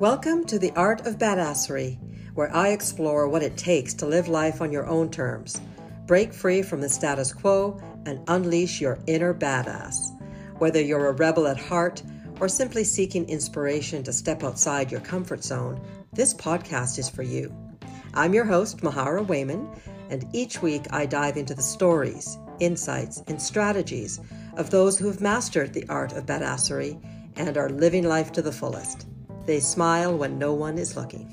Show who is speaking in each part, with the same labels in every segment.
Speaker 1: Welcome to the Art of Badassery, where I explore what it takes to live life on your own terms, break free from the status quo, and unleash your inner badass. Whether you're a rebel at heart or simply seeking inspiration to step outside your comfort zone, this podcast is for you. I'm your host, Mahara Wayman, and each week I dive into the stories, insights, and strategies of those who have mastered the art of badassery and are living life to the fullest. They smile when no one is looking.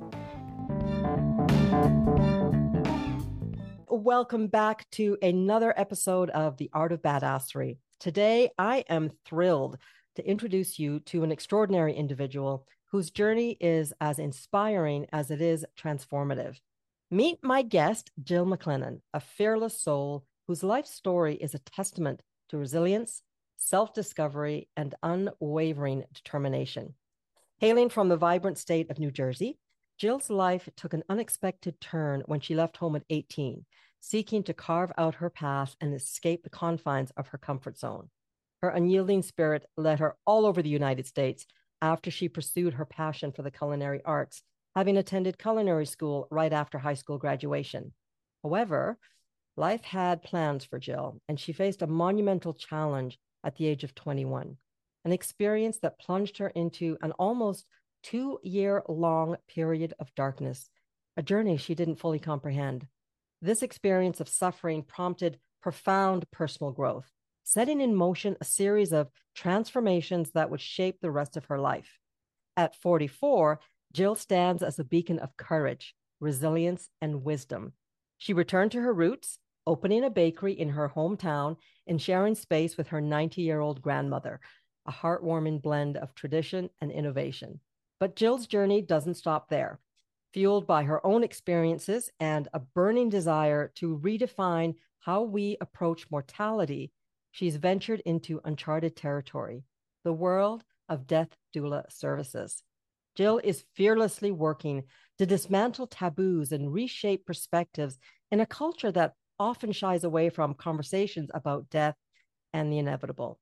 Speaker 1: Welcome back to another episode of The Art of Badassery. Today, I am thrilled to introduce you to an extraordinary individual whose journey is as inspiring as it is transformative. Meet my guest, Jill McClennen, a fearless soul whose life story is a testament to resilience, self discovery, and unwavering determination. Hailing from the vibrant state of New Jersey, Jill's life took an unexpected turn when she left home at 18, seeking to carve out her path and escape the confines of her comfort zone. Her unyielding spirit led her all over the United States after she pursued her passion for the culinary arts, having attended culinary school right after high school graduation. However, life had plans for Jill, and she faced a monumental challenge at the age of 21 an experience that plunged her into an almost two year long period of darkness, a journey she didn't fully comprehend. This experience of suffering prompted profound personal growth, setting in motion a series of transformations that would shape the rest of her life. At 44, Jill stands as a beacon of courage, resilience, and wisdom. She returned to her roots, opening a bakery in her hometown and sharing space with her 90 year old grandmother, a heartwarming blend of tradition and innovation. But Jill's journey doesn't stop there. Fueled by her own experiences and a burning desire to redefine how we approach mortality, she's ventured into uncharted territory, the world of death doula services. Jill is fearlessly working to dismantle taboos and reshape perspectives in a culture that often shies away from conversations about death and the inevitable.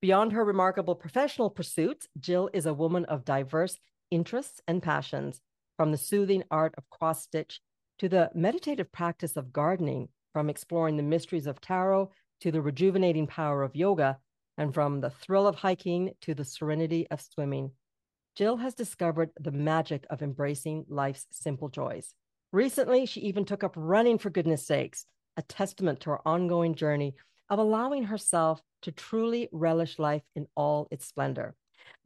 Speaker 1: Beyond her remarkable professional pursuits, Jill is a woman of diverse interests and passions, from the soothing art of cross stitch to the meditative practice of gardening, from exploring the mysteries of tarot to the rejuvenating power of yoga, and from the thrill of hiking to the serenity of swimming. Jill has discovered the magic of embracing life's simple joys. Recently, she even took up running for goodness sakes, a testament to her ongoing journey of allowing herself to truly relish life in all its splendor.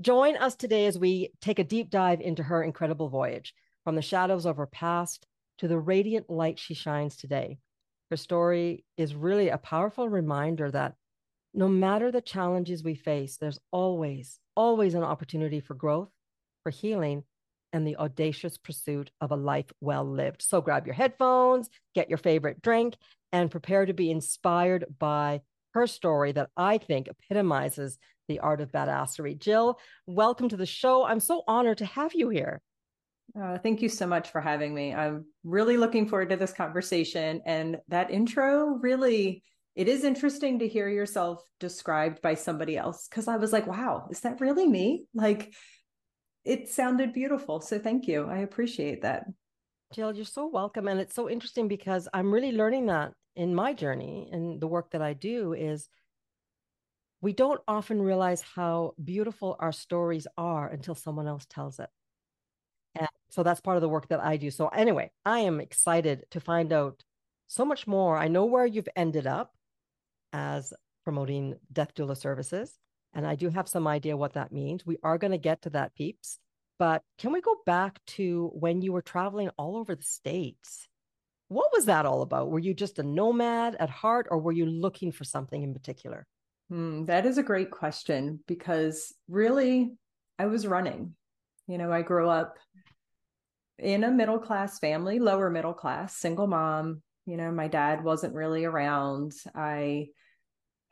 Speaker 1: Join us today as we take a deep dive into her incredible voyage from the shadows of her past to the radiant light she shines today. Her story is really a powerful reminder that no matter the challenges we face, there's always, always an opportunity for growth, for healing, and the audacious pursuit of a life well lived. So grab your headphones, get your favorite drink, and prepare to be inspired by her story that I think epitomizes the art of badassery. Jill, welcome to the show. I'm so honored to have you here.
Speaker 2: Uh, thank you so much for having me. I'm really looking forward to this conversation. And that intro really, it is interesting to hear yourself described by somebody else because I was like, wow, is that really me? Like, it sounded beautiful. So thank you. I appreciate that.
Speaker 1: Jill, you're so welcome. And it's so interesting because I'm really learning that in my journey and the work that I do is we don't often realize how beautiful our stories are until someone else tells it. And so that's part of the work that I do. So, anyway, I am excited to find out so much more. I know where you've ended up as promoting death doula services, and I do have some idea what that means. We are going to get to that, peeps. But can we go back to when you were traveling all over the states? What was that all about? Were you just a nomad at heart, or were you looking for something in particular?
Speaker 2: Hmm, that is a great question because really, I was running. You know, I grew up in a middle class family, lower middle class, single mom. You know, my dad wasn't really around. I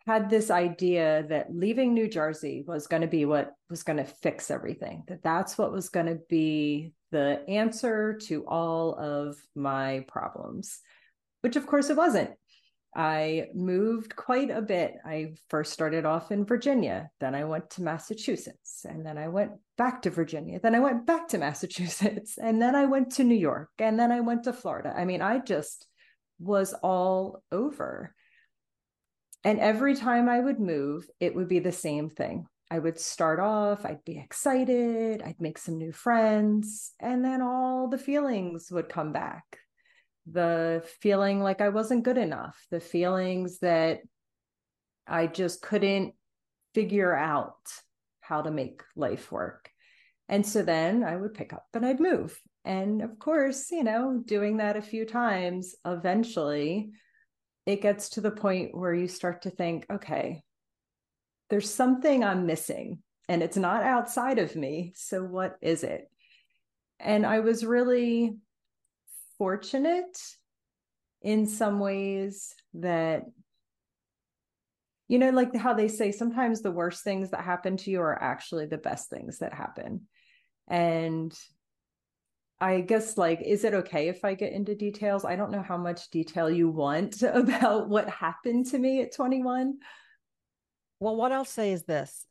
Speaker 2: had this idea that leaving New Jersey was going to be what was going to fix everything, that that's what was going to be the answer to all of my problems, which of course it wasn't. I moved quite a bit. I first started off in Virginia, then I went to Massachusetts, and then I went back to Virginia, then I went back to Massachusetts, and then I went to New York, and then I went to Florida. I mean, I just was all over. And every time I would move, it would be the same thing. I would start off, I'd be excited, I'd make some new friends, and then all the feelings would come back the feeling like I wasn't good enough, the feelings that I just couldn't figure out how to make life work. And so then I would pick up and I'd move. And of course, you know, doing that a few times, eventually it gets to the point where you start to think, okay, there's something I'm missing and it's not outside of me. So what is it? And I was really fortunate in some ways that you know like how they say sometimes the worst things that happen to you are actually the best things that happen and i guess like is it okay if i get into details? I don't know how much detail you want about what happened to me at 21
Speaker 1: well what i'll say is this.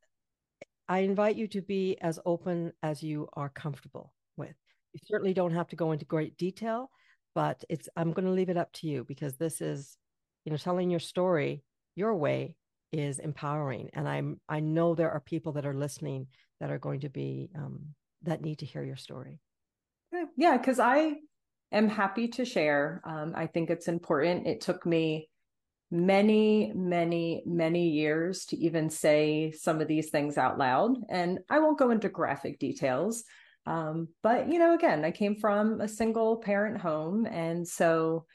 Speaker 1: I invite you to be as open as you are comfortable with. You certainly don't have to go into great detail but it's i'm going to leave it up to you because this is you know telling your story your way is empowering and i'm i know there are people that are listening that are going to be um, that need to hear your story
Speaker 2: yeah because i am happy to share um, i think it's important it took me many many many years to even say some of these things out loud and i won't go into graphic details um, but, you know, again, I came from a single parent home. And so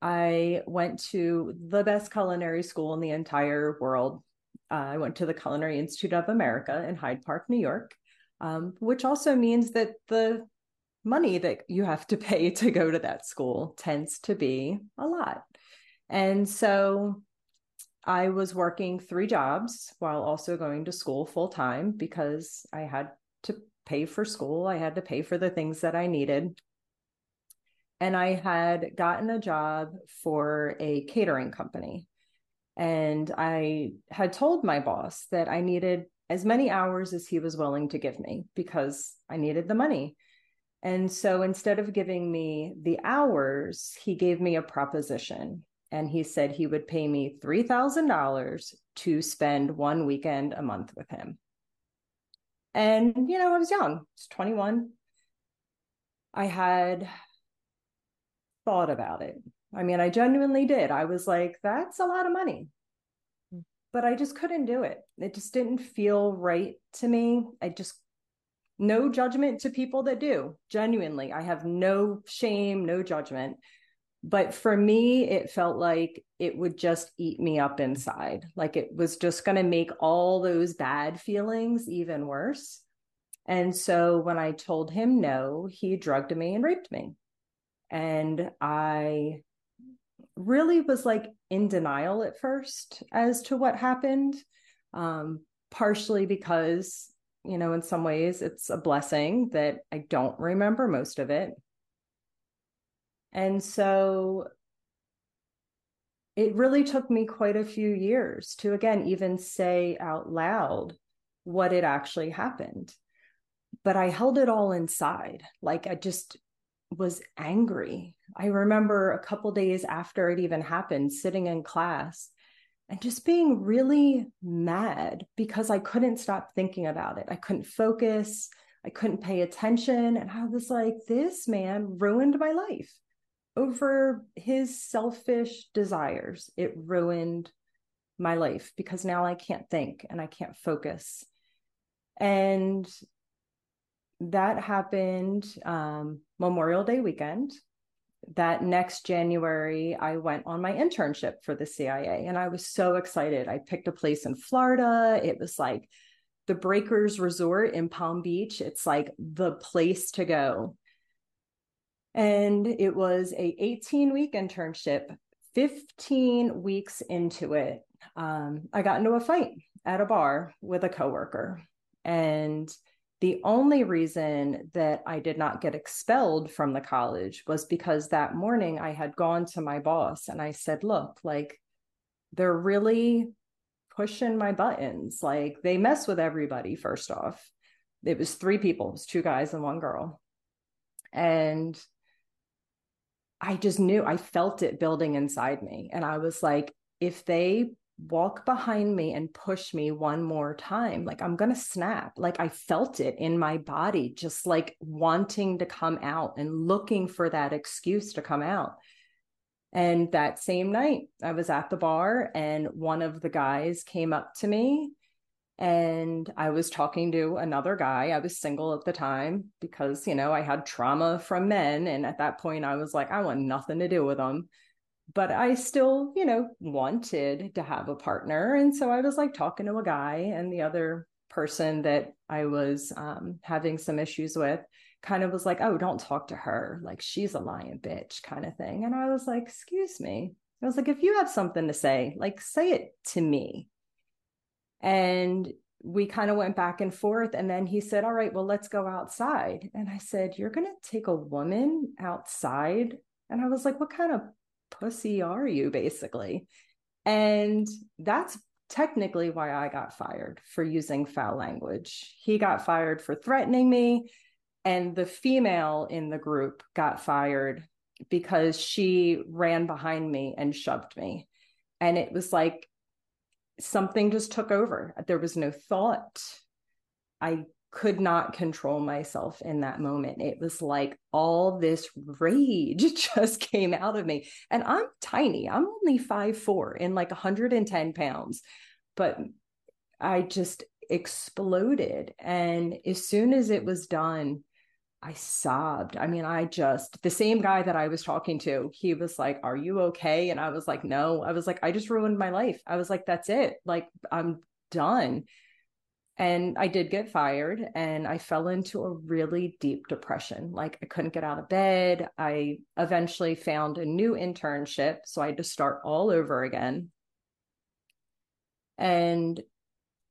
Speaker 2: I went to the best culinary school in the entire world. Uh, I went to the Culinary Institute of America in Hyde Park, New York, um, which also means that the money that you have to pay to go to that school tends to be a lot. And so I was working three jobs while also going to school full time because I had to pay for school. I had to pay for the things that I needed. And I had gotten a job for a catering company. And I had told my boss that I needed as many hours as he was willing to give me because I needed the money. And so instead of giving me the hours, he gave me a proposition. And he said he would pay me $3,000 to spend one weekend a month with him. And, you know, I was young, I was 21. I had thought about it. I mean, I genuinely did. I was like, that's a lot of money. Hmm. But I just couldn't do it. It just didn't feel right to me. I just, no judgment to people that do. Genuinely, I have no shame, no judgment. But for me it felt like it would just eat me up inside. Like it was just going to make all those bad feelings even worse. And so when i told him no he drugged me and raped me. And i really was like in denial at first as to what happened um, partially because you know in some ways it's a blessing that i don't remember most of it and so it really took me quite a few years to, again, even say out loud what had actually happened. But I held it all inside. Like I just was angry. I remember a couple days after it even happened, sitting in class and just being really mad because I couldn't stop thinking about it. I couldn't focus. I couldn't pay attention. And I was like, this man ruined my life over his selfish desires. It ruined my life because now I can't think and I can't focus. And that happened um, Memorial Day weekend. That next January, I went on my internship for the CIA and I was so excited. I picked a place in Florida. It was like the Breakers Resort in Palm Beach. It's like the place to go and it was a 18 week internship 15 weeks into it um, i got into a fight at a bar with a coworker and the only reason that i did not get expelled from the college was because that morning i had gone to my boss and i said look like they're really pushing my buttons. Like they mess with everybody, first off. It was three people, it was two guys and one girl. And I just knew I felt it building inside me. And I was like, if they walk behind me and push me one more time, like I'm going to snap. Like I felt it in my body, just like wanting to come out and looking for that excuse to come out. And that same night, I was at the bar and one of the guys came up to me and I was talking to another guy. I was single at the time because, you know, I had trauma from men. And at that point, I was like, I want nothing to do with them. But I still, you know, wanted to have a partner. And so I was like talking to a guy, and the other person that I was um, having some issues with kind of was like, oh, don't talk to her. Like she's a lying bitch kind of thing. And I was like, excuse me. I was like, if you have something to say, like say it to me. And we kind of went back and forth. And then he said, all right, well, let's go outside. And I said, you're going to take a woman outside? And I was like, what kind of pussy are you, basically? And that's technically why I got fired for using foul language. He got fired for threatening me and the female in the group got fired because she ran behind me and shoved me and it was like something just took over there was no thought i could not control myself in that moment it was like all this rage just came out of me and i'm tiny i'm only five four and like 110 pounds but i just exploded and as soon as it was done I sobbed. I mean, I just, the same guy that I was talking to, he was like, Are you okay? And I was like, No. I was like, I just ruined my life. I was like, That's it. Like, I'm done. And I did get fired and I fell into a really deep depression. Like, I couldn't get out of bed. I eventually found a new internship. So I had to start all over again. And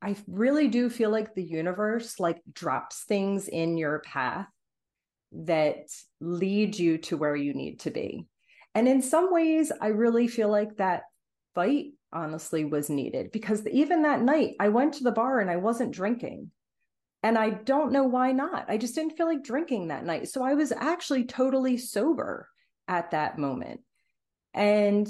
Speaker 2: I really do feel like the universe like drops things in your path that lead you to where you need to be. And in some ways, I really feel like that fight honestly was needed because even that night, I went to the bar and I wasn't drinking. And I don't know why not. I just didn't feel like drinking that night. So I was actually totally sober at that moment. And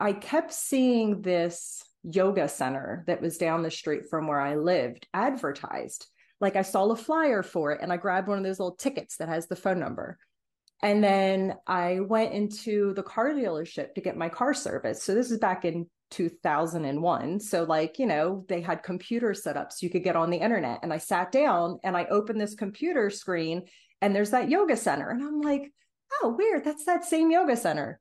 Speaker 2: I kept seeing this yoga center that was down the street from where I lived advertised like I saw a flyer for it and I grabbed one of those little tickets that has the phone number. And then I went into the car dealership to get my car service. So this is back in 2001. So, like, you know, they had computer set up so you could get on the internet. And I sat down and I opened this computer screen and there's that yoga center. And I'm like, oh, weird. That's that same yoga center.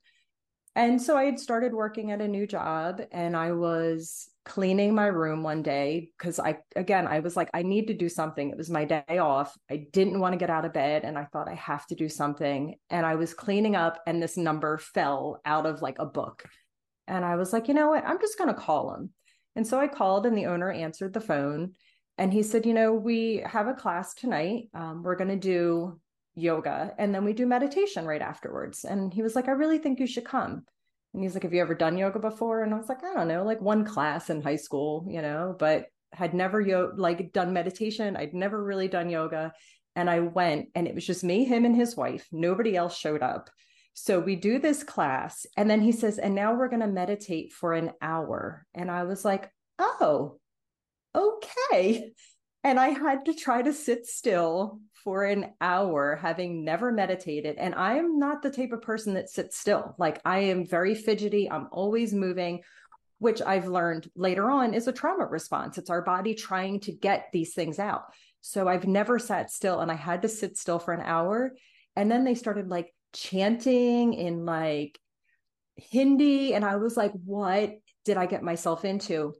Speaker 2: And so I had started working at a new job and I was cleaning my room one day because I again I was like I need to do something. It was my day off. I didn't want to get out of bed and I thought I have to do something and I was cleaning up and this number fell out of like a book. And I was like, "You know what? I'm just going to call him." And so I called and the owner answered the phone and he said, "You know, we have a class tonight. Um, we're going to do yoga and then we do meditation right afterwards." And he was like, "I really think you should come." And he's like, Have you ever done yoga before? And I was like, I don't know, like one class in high school, you know, but had never yo- like done meditation. I'd never really done yoga. And I went and it was just me, him, and his wife. Nobody else showed up. So we do this class. And then he says, and now we're going to meditate for an hour. And I was like, oh, okay. And I had to try to sit still for an hour having never meditated and i am not the type of person that sits still. Like i am very fidgety i'm always moving which i've learned later on is a trauma response. It's our body trying to get these things out. So i've never sat still and i had to sit still for an hour and then they started like chanting in like hindi and i was like what did i get myself into?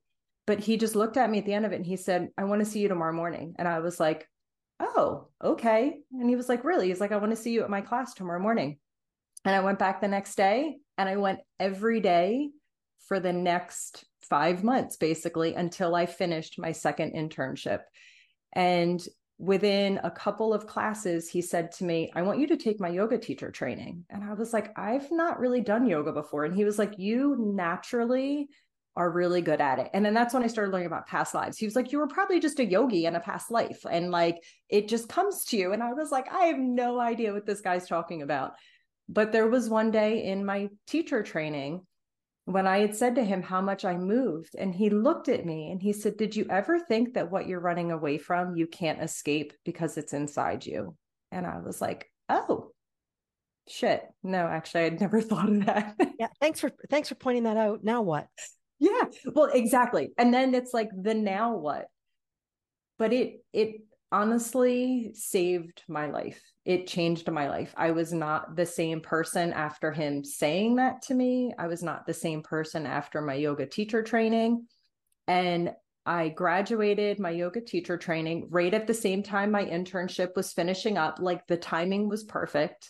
Speaker 2: But he just looked at me at the end of it and he said i want to see you tomorrow morning. And i was like oh, okay. And he was like, really? He's like, I want to see you at my class tomorrow morning. And I went back the next day and I went every day for the next five months, basically, until I finished my second internship. And within a couple of classes, he said to me, I want you to take my yoga teacher training. And I was like, I've not really done yoga before. And he was like, You naturally are really good at it. And then that's when I started learning about past lives. He was like, You were probably just a yogi in a past life. And like, it just comes to you. And I was like, I have no idea what this guy's talking about. But there was one day in my teacher training when I had said to him how much I moved, and he looked at me and he said, Did you ever think that what you're running away from, you can't escape because it's inside you? And I was like, Oh, shit. No, actually, I'd never thought of that.
Speaker 1: yeah. Thanks for thanks for pointing that out. Now what?
Speaker 2: Yeah. Well, exactly. And then it's like the now what? But it it honestly saved my life. It changed my life. I was not the same person after him saying that to me. I was not the same person after my yoga teacher training. And I graduated my yoga teacher training right at the same time my internship was finishing up. Like the timing was perfect.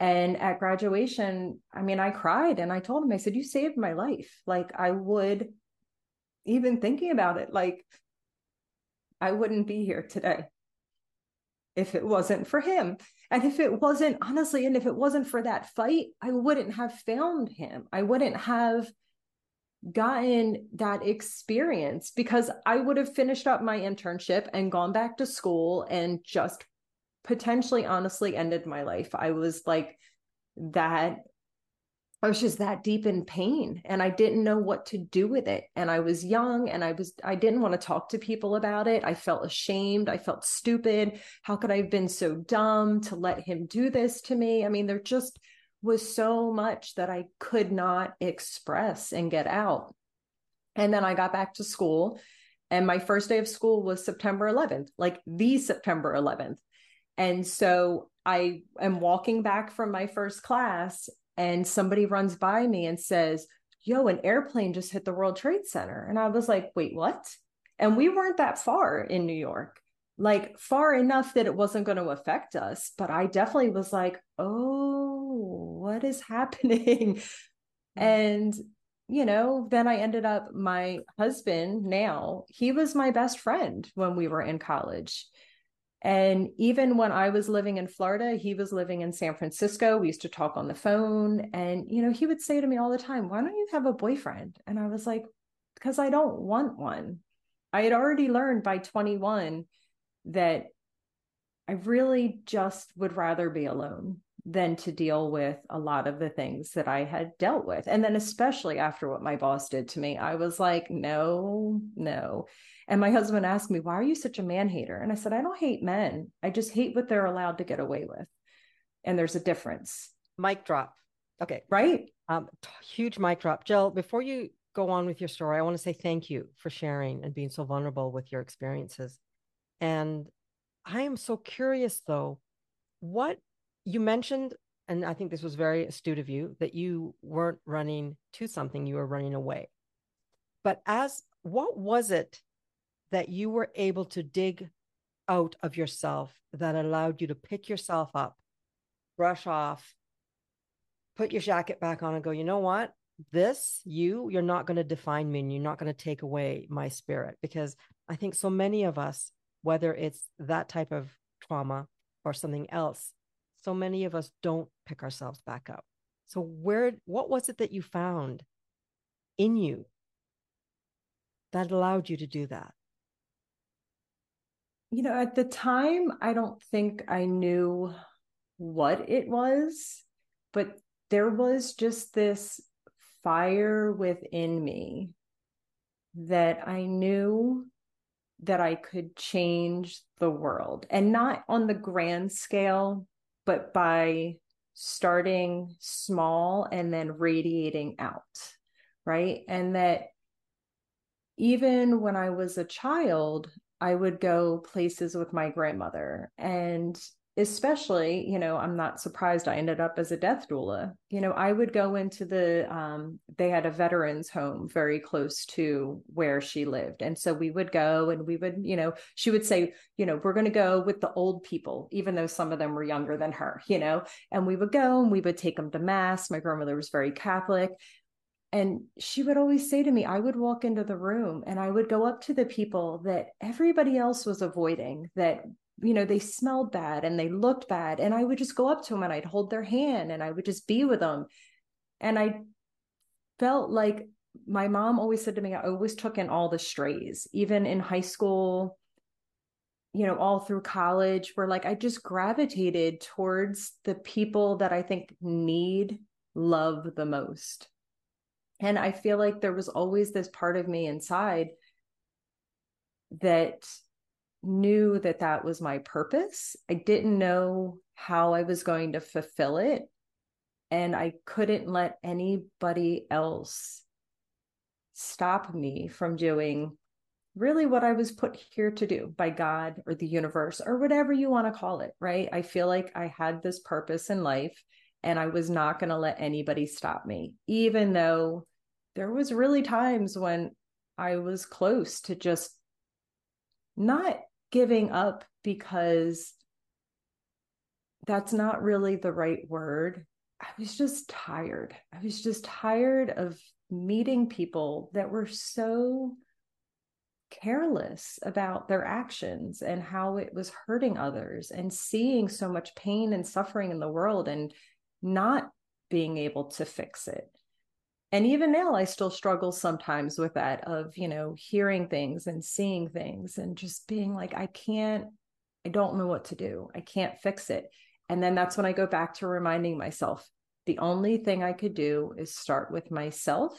Speaker 2: And at graduation, I mean, I cried and I told him, I said, You saved my life. Like I would, even thinking about it, like I wouldn't be here today if it wasn't for him. And if it wasn't, honestly, and if it wasn't for that fight, I wouldn't have found him. I wouldn't have gotten that experience because I would have finished up my internship and gone back to school and just potentially, honestly, ended my life. I was like that I was just that deep in pain and I didn't know what to do with it. And I was young and I was, I didn't want to talk to people about it. I felt ashamed. I felt stupid. How could I have been so dumb to let him do this to me? I mean, there just was so much that I could not express and get out. And then I got back to school and my first day of school was September 11th, like the September 11th. And so I am walking back from my first class and somebody runs by me and says, Yo, an airplane just hit the World Trade Center. And I was like, Wait, what? And we weren't that far in New York, like far enough that it wasn't going to affect us. But I definitely was like, Oh, what is happening? Mm. And you know, then I ended up, my husband now, he was my best friend when we were in college. And even when I was living in Florida, he was living in San Francisco. We used to talk on the phone. And, you know, he would say to me all the time, Why don't you have a boyfriend? And I was like, Because I don't want one. I had already learned by 21 that I really just would rather be alone than to deal with a lot of the things that I had dealt with. And then, especially after what my boss did to me, I was like, No, no. And my husband asked me, Why are you such a man hater? And I said, I don't hate men. I just hate what they're allowed to get away with. And there's a difference.
Speaker 1: Mic drop. Okay.
Speaker 2: Right.
Speaker 1: Um, t- huge mic drop. Jill, before you go on with your story, I want to say thank you for sharing and being so vulnerable with your experiences. And I am so curious, though, what you mentioned, and I think this was very astute of you, that you weren't running to something, you were running away. But as what was it that you were able to dig out of yourself that allowed you to pick yourself up, brush off, put your jacket back on, and go, you know what? This, you, you're not going to define me and you're not going to take away my spirit. Because I think so many of us, whether it's that type of trauma or something else, so many of us don't pick ourselves back up. So, where, what was it that you found in you that allowed you to do that?
Speaker 2: You know, at the time, I don't think I knew what it was, but there was just this fire within me that I knew that I could change the world and not on the grand scale, but by starting small and then radiating out. Right. And that even when I was a child, I would go places with my grandmother. And especially, you know, I'm not surprised I ended up as a death doula. You know, I would go into the, um, they had a veterans home very close to where she lived. And so we would go and we would, you know, she would say, you know, we're going to go with the old people, even though some of them were younger than her, you know, and we would go and we would take them to mass. My grandmother was very Catholic and she would always say to me, I would walk into the room and I would go up to the people that everybody else was avoiding, that you know, they smelled bad and they looked bad. And I would just go up to them and I'd hold their hand and I would just be with them. And I felt like my mom always said to me, I always took in all the strays, even in high school, you know, all through college, where like I just gravitated towards the people that I think need love the most. And I feel like there was always this part of me inside that knew that that was my purpose. I didn't know how I was going to fulfill it. And I couldn't let anybody else stop me from doing really what I was put here to do by God or the universe or whatever you want to call it, right? I feel like I had this purpose in life and I was not going to let anybody stop me, even though there was really times when I was close to just not giving up because that's not really the right word. I was just tired. I was just tired of meeting people that were so careless about their actions and how it was hurting others and seeing so much pain and suffering in the world and not being able to fix it. And even now i still struggle sometimes with that of you know hearing things and seeing things and just being like i can't i don't know what to do. I can't fix it. And then that's when i go back to reminding myself the only thing i could do is start with myself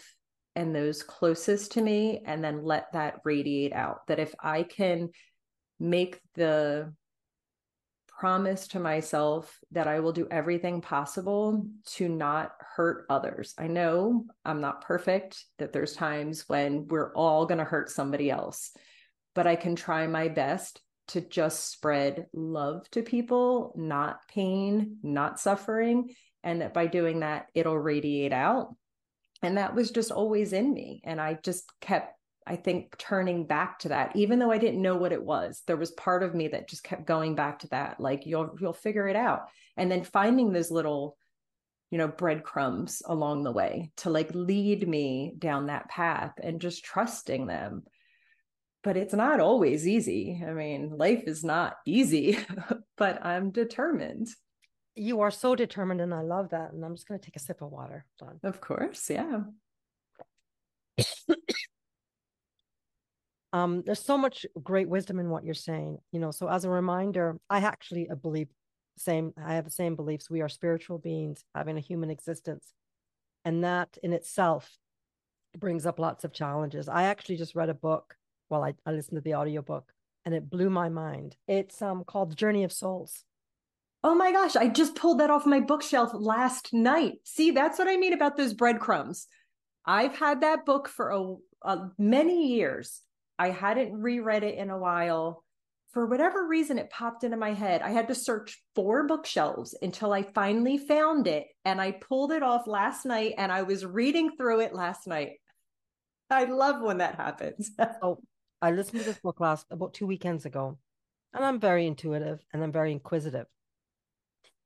Speaker 2: and those closest to me and then let that radiate out. That if i can make the promise to myself that I will do everything possible to not hurt others. I know I'm not perfect, that there's times when we're all going to hurt somebody else, but I can try my best to just spread love to people, not pain, not suffering. And that by doing that, it'll radiate out. And that was just always in me. And I just kept I think turning back to that, even though I didn't know what it was, there was part of me that just kept going back to that. Like you'll you'll figure it out. And then finding those little, you know, breadcrumbs along the way to like lead me down that path and just trusting them. But it's not always easy. I mean, life is not easy, but I'm determined.
Speaker 1: You are so determined, and I love that. And I'm just going to take a sip of water.
Speaker 2: Of course, yeah.
Speaker 1: um, there's so much great wisdom in what you're saying you know so as a reminder i actually believe same i have the same beliefs. We are spiritual beings having a human existence and that in itself brings up lots of challenges. I actually just read a book while i, I listened to the audiobook and it blew my mind. It's um called journey of souls.
Speaker 2: Oh my gosh i just pulled that off my bookshelf last night. See that's what i mean about those breadcrumbs. I've had that book for a, a many years I hadn't reread it in a while. For whatever reason, it popped into my head. I had to search four bookshelves until I finally found it. And I pulled it off last night and I was reading through it last night. I love when that happens.
Speaker 1: oh, I listened to this book last about two weekends ago, and I'm very intuitive and I'm very inquisitive.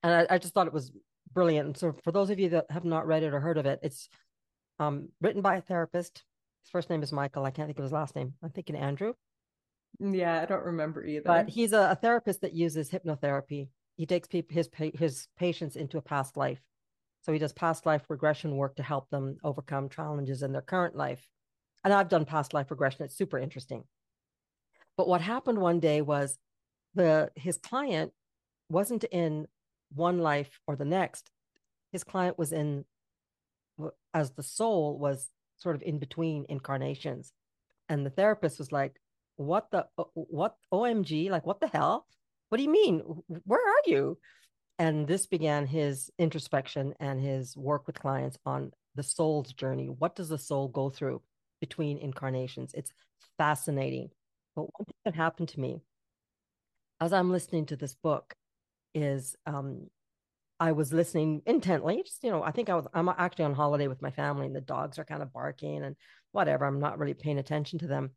Speaker 1: And I, I just thought it was brilliant. And so, for those of you that have not read it or heard of it, it's um, written by a therapist his first name is Michael. I can't think of his last name. I'm thinking Andrew.
Speaker 2: Yeah, I don't remember either.
Speaker 1: But he's a, a therapist that uses hypnotherapy. He takes people, his his patients into a past life. So he does past life regression work to help them overcome challenges in their current life. And I've done past life regression. It's super interesting. But what happened one day was the his client wasn't in one life or the next. His client was in as the soul was sort of in between incarnations. And the therapist was like, what the, what OMG, like, what the hell? What do you mean? Where are you? And this began his introspection and his work with clients on the soul's journey. What does the soul go through between incarnations? It's fascinating. But one thing that happened to me as I'm listening to this book is um, I was listening intently. Just, you know, I think I was, I'm actually on holiday with my family and the dogs are kind of barking and whatever. I'm not really paying attention to them.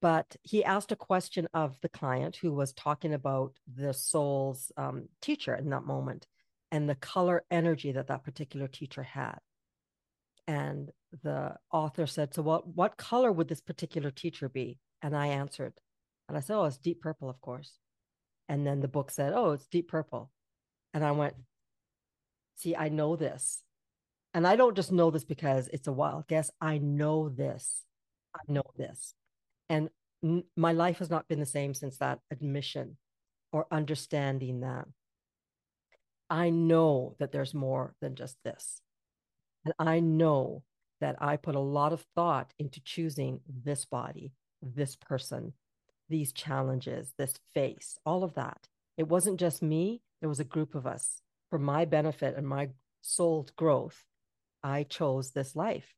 Speaker 1: But he asked a question of the client who was talking about the soul's um, teacher in that moment and the color energy that that particular teacher had. And the author said, So, what, what color would this particular teacher be? And I answered, and I said, Oh, it's deep purple, of course. And then the book said, Oh, it's deep purple. And I went, See, I know this. And I don't just know this because it's a wild guess. I know this. I know this. And n- my life has not been the same since that admission or understanding that. I know that there's more than just this. And I know that I put a lot of thought into choosing this body, this person, these challenges, this face, all of that. It wasn't just me, there was a group of us. For my benefit and my soul's growth, I chose this life.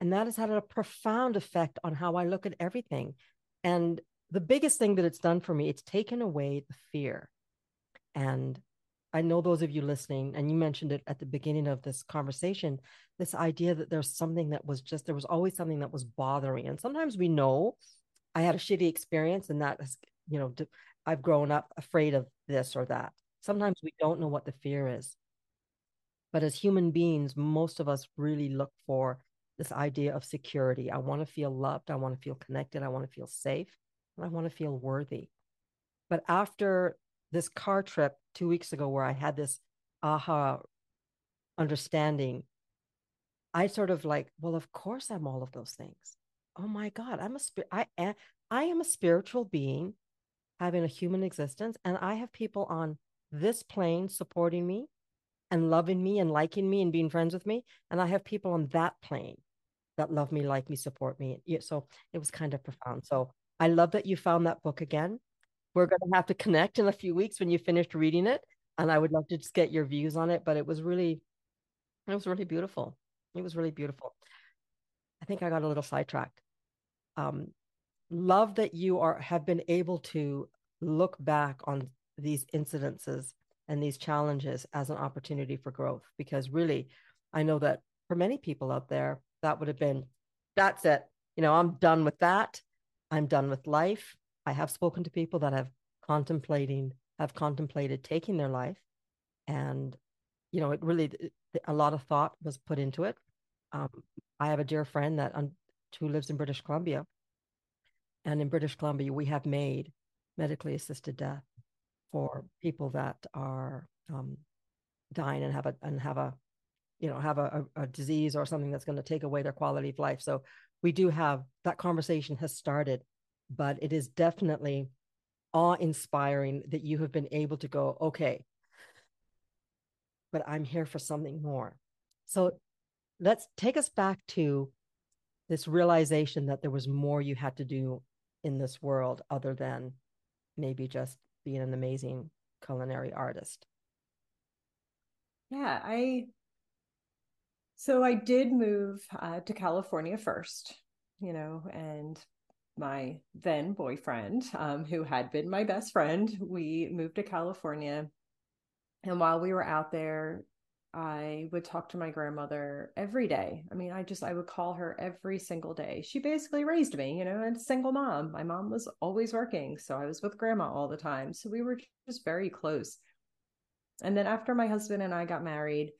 Speaker 1: And that has had a profound effect on how I look at everything. And the biggest thing that it's done for me, it's taken away the fear. And I know those of you listening, and you mentioned it at the beginning of this conversation, this idea that there's something that was just, there was always something that was bothering. And sometimes we know I had a shitty experience and that has, you know, I've grown up afraid of this or that. Sometimes we don't know what the fear is. But as human beings, most of us really look for this idea of security. I want to feel loved. I want to feel connected. I want to feel safe. And I want to feel worthy. But after this car trip two weeks ago, where I had this aha understanding, I sort of like, well, of course I'm all of those things. Oh my God, I'm a spirit. I am, I am a spiritual being having a human existence, and I have people on this plane supporting me and loving me and liking me and being friends with me. And I have people on that plane that love me, like me, support me. So it was kind of profound. So I love that you found that book again. We're going to have to connect in a few weeks when you finished reading it. And I would love to just get your views on it. But it was really, it was really beautiful. It was really beautiful. I think I got a little sidetracked. Um, love that you are have been able to look back on these incidences and these challenges as an opportunity for growth. Because really i know that for many people out there that would have been that's it. You know i'm done with that. I'm done with life. I have spoken to people that have contemplating have contemplated taking their life. And you know it really a lot of thought was put into it. Um, i have a dear friend that who lives in british columbia. And in british columbia we have made medically assisted death for people that are um, dying and have a and have a you know have a, a, a disease or something that's going to take away their quality of life. So we do have that conversation has started but it is definitely awe inspiring that you have been able to go okay but i'm here for something more. So let's take us back to this realization that there was more you had to do in this world other than maybe just being an amazing culinary artist?
Speaker 2: Yeah, I so I did move uh, to California first, you know, and my then boyfriend, um, who had been my best friend, we moved to California. And while we were out there, I would talk to my grandmother every day. I mean, I just, I would call her every single day. She basically raised me, you know, and single mom. My mom was always working. So I was with grandma all the time. So we were just very close. And then after my husband and I got married,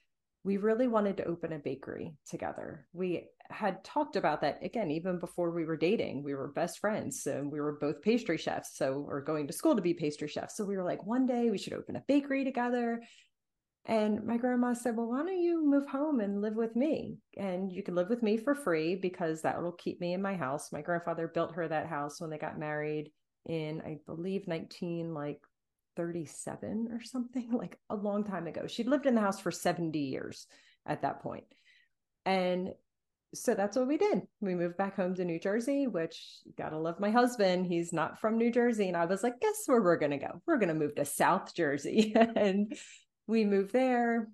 Speaker 2: we really wanted to open a bakery together. We had talked about that again, even before we were dating. We were best friends. So we were both pastry chefs. So, or going to school to be pastry chefs. So we were like, one day we should open a bakery together and my grandma said, Well, why don't you move home and live with me? And you can live with me for free because that will keep me in my house. My grandfather built her that house when they got married in, I believe, 19 like 37 or something, like a long time ago. She'd lived in the house for 70 years at that point. And so that's what we did. We moved back home to New Jersey, which gotta love my husband. He's not from New Jersey. And I was like, guess where we're gonna go? We're gonna move to South Jersey. and we moved there.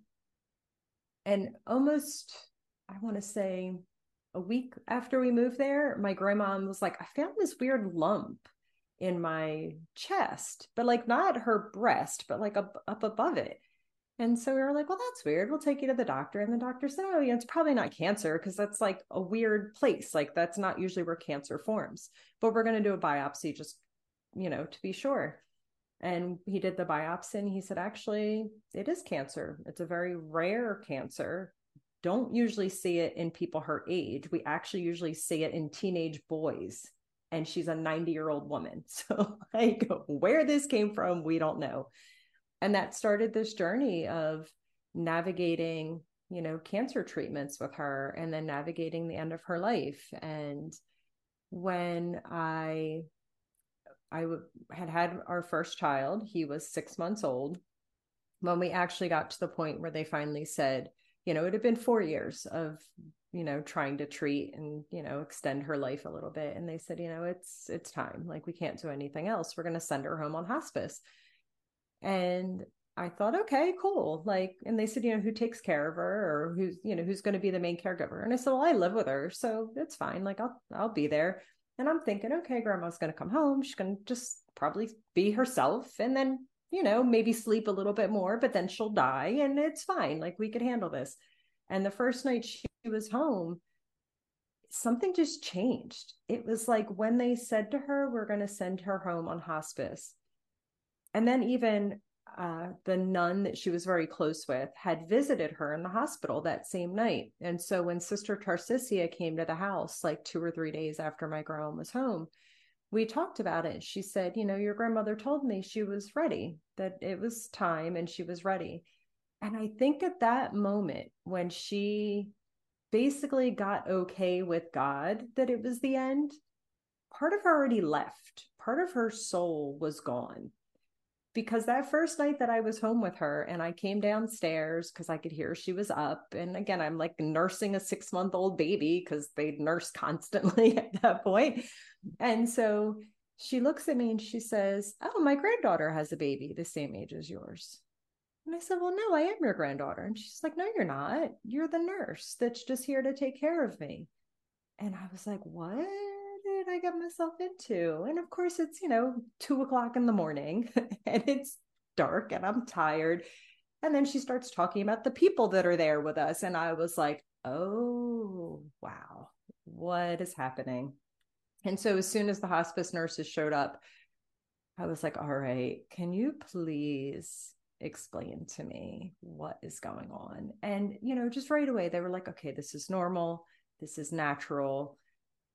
Speaker 2: And almost i want to say a week after we moved there my grandma was like i found this weird lump in my chest but like not her breast but like up, up above it. And so we were like well that's weird. We'll take you to the doctor. And the doctor said oh yeah it's probably not cancer because that's like a weird place. Like that's not usually where cancer forms. But we're going to do a biopsy just you know to be sure and he did the biopsy and he said actually it is cancer it's a very rare cancer don't usually see it in people her age we actually usually see it in teenage boys and she's a 90 year old woman. So, like, where this came from, we don't know. And that started this journey of navigating, you know, cancer treatments with her and then navigating the end of her life. And when I I w- had had our first child, he was six months old. When we actually got to the point where they finally said, you know, it had been four years of you know trying to treat and you know extend her life a little bit. And they said you know it's it's time. Like we can't do anything else. We're going to send her home on hospice. And i thought okay cool. Like and they said you know who takes care of her or who's you know who's going to be the main caregiver? And i said well i live with her so it's fine. Like i'll i'll be there and i'm thinking okay grandma's going to come home she's going to just probably be herself and then you know maybe sleep a little bit more but then she'll die and it's fine like we could handle this and the first night she was home, something just changed. It was like when they said to her, We're going to send her home on hospice. And then even uh, the nun that she was very close with had visited her in the hospital that same night. And so when Sister Tarcisia came to the house, like two or three days after my grandma was home, we talked about it. She said, You know, your grandmother told me she was ready, that it was time and she was ready. And I think at that moment, when she basically got okay with God that it was the end, part of her already left. Part of her soul was gone. Because that first night that I was home with her and I came downstairs because I could hear she was up. And again, I'm like nursing a six month old baby because they nurse constantly at that point. And so she looks at me and she says, Oh, my granddaughter has a baby the same age as yours. And I said, Well, no, I am your granddaughter. And she's like, No, you're not. You're the nurse that's just here to take care of me. And I was like, What did I get myself into? And of course, it's, you know, two o'clock in the morning and it's dark and I'm tired. And then she starts talking about the people that are there with us. And I was like, Oh, wow, what is happening? And so as soon as the hospice nurses showed up, I was like, All right, can you please explain to me what is going on. And, you know, just right away, they were like, okay, this is normal. This is natural.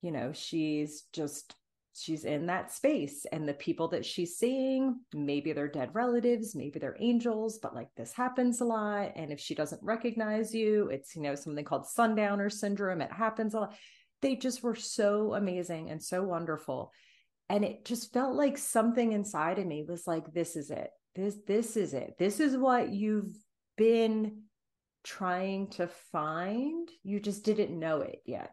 Speaker 2: You know, she's just, she's in that space. And the people that she's seeing, maybe they're dead relatives, maybe they're angels, but like this happens a lot. And if she doesn't recognize you, it's, you know, something called sundowner syndrome. It happens a lot. They just were so amazing and so wonderful. And it just felt like something inside of me was like, this is it this this is it this is what you've been trying to find you just didn't know it yet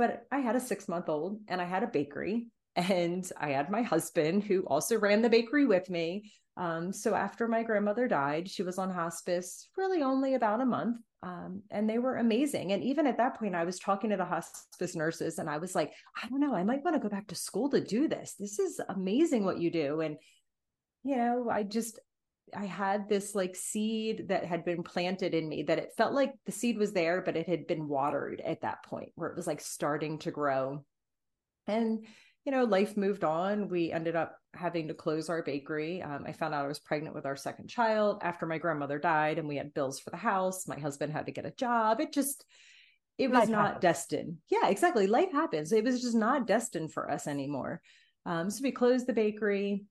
Speaker 2: but i had a 6 month old and i had a bakery and i had my husband who also ran the bakery with me. Um, so after my grandmother died she was on hospice really only about a month um, and they were amazing. And even at that point i was talking to the hospice nurses and i was like i don't know i might want to go back to school to do this. This is amazing what you do. And you know, I just I had this like seed that had been planted in me that it felt like the seed was there, but it had been watered at that point where it was like starting to grow. And, you know, life moved on. We ended up having to close our bakery. Um, I found out I was pregnant with our second child after my grandmother died and we had bills for the house. My husband had to get a job. It just, it was life not happens. destined. Yeah, exactly. Life happens. It was just not destined for us anymore. Um, so we closed the bakery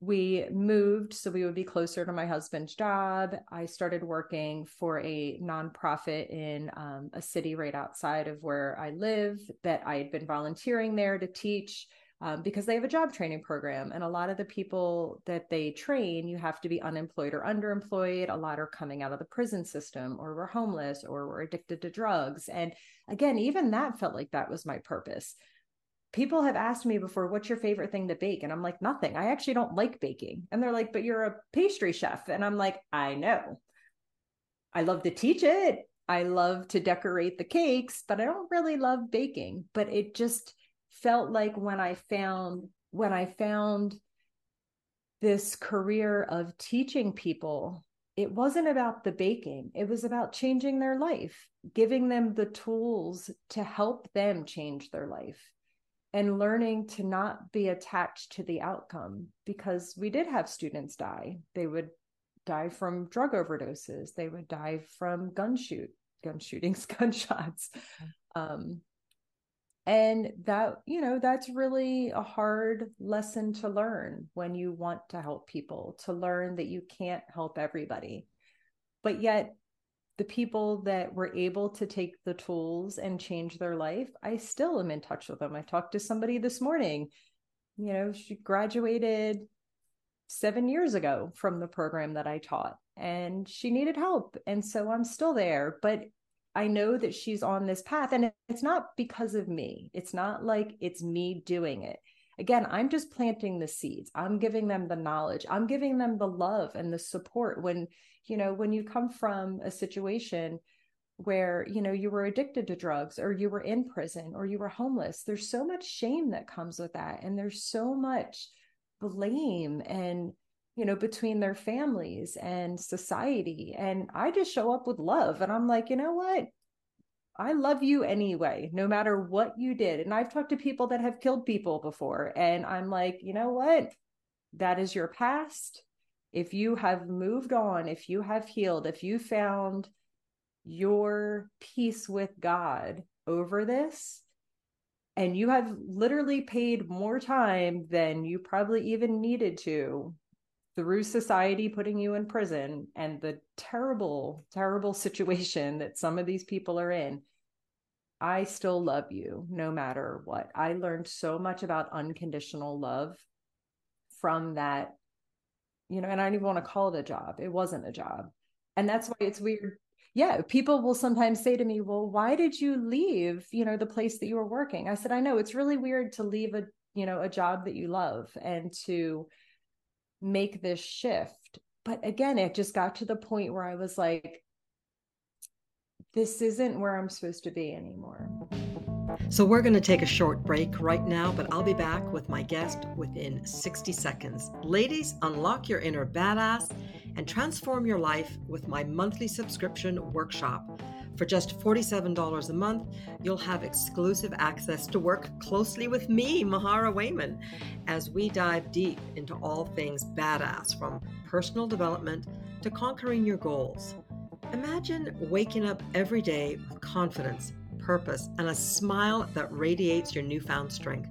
Speaker 2: we moved so we would be closer to my husband's job. I started working for a nonprofit in um, a city right outside of where I live that I had been volunteering there to teach um, because they have a job training program. And a lot of the people that they train, you have to be unemployed or underemployed. A lot are coming out of the prison system or were homeless or were addicted to drugs. And again, even that felt like that was my purpose people have asked me before, what's your favorite thing to bake? And I'm like, nothing. I actually don't like baking. And they're like, but you're a pastry chef. And I'm like, I know. I love to teach it. I love to decorate the cakes, but I don't really love baking. But it just felt like when I found when I found this career of teaching people, it wasn't about the baking. It was about changing their life, giving them the tools to help them change their life and learning to not be attached to the outcome because we did have students die. They would die from drug overdoses, they would die from gun shoot, gun shootings, gunshots. Um, and that you know that's really a hard lesson to learn when you want to help people to learn that you can't help everybody but yet the people that were able to take the tools and change their life i still am in touch with them i talked to somebody this morning you know she graduated 7 years ago from the program that i taught and she needed help and so i'm still there but I know that she's on this path. And it's not because of me. It's not like it's me doing it. Again, I'm just planting the seeds. I'm giving them the knowledge. I'm giving them the love and the support. When, you know, when you come from a situation where, you know, you were addicted to drugs or you were in prison or you were homeless, there's so much shame that comes with that. And there's so much blame and you know, between their families and society. And I just show up with love. And I'm like, you know what? I love you anyway, no matter what you did. And I've talked to people that have killed people before. And I'm like, you know what? That is your past. If you have moved on, if you have healed, if you found your peace with God over this, and you have literally paid more time than you probably even needed to through society putting you in prison and the terrible, terrible situation that some of these people are in, I still love you no matter what. I learned so much about unconditional love from that, you know, and I don't even want to call it a job. It wasn't a job. And that's why it's weird. Yeah, people will sometimes say to me, "Well, why did you leave, you know, the place that you were working?" I said, "I know it's really weird to leave a, you know, a job that you love and to make this shift. But again, it just got to the point where I was like, this isn't where I'm supposed to be anymore.
Speaker 1: So, we're going to take a short break right now, but I'll be back with my guest within 60 seconds. Ladies, unlock your inner badass and transform your life with my monthly subscription workshop. For just $47 a month, you'll have exclusive access to work closely with me, Mahara Wayman, as we dive deep into all things badass from personal development to conquering your goals. Imagine waking up every day with confidence, purpose, and a smile that radiates your newfound strength.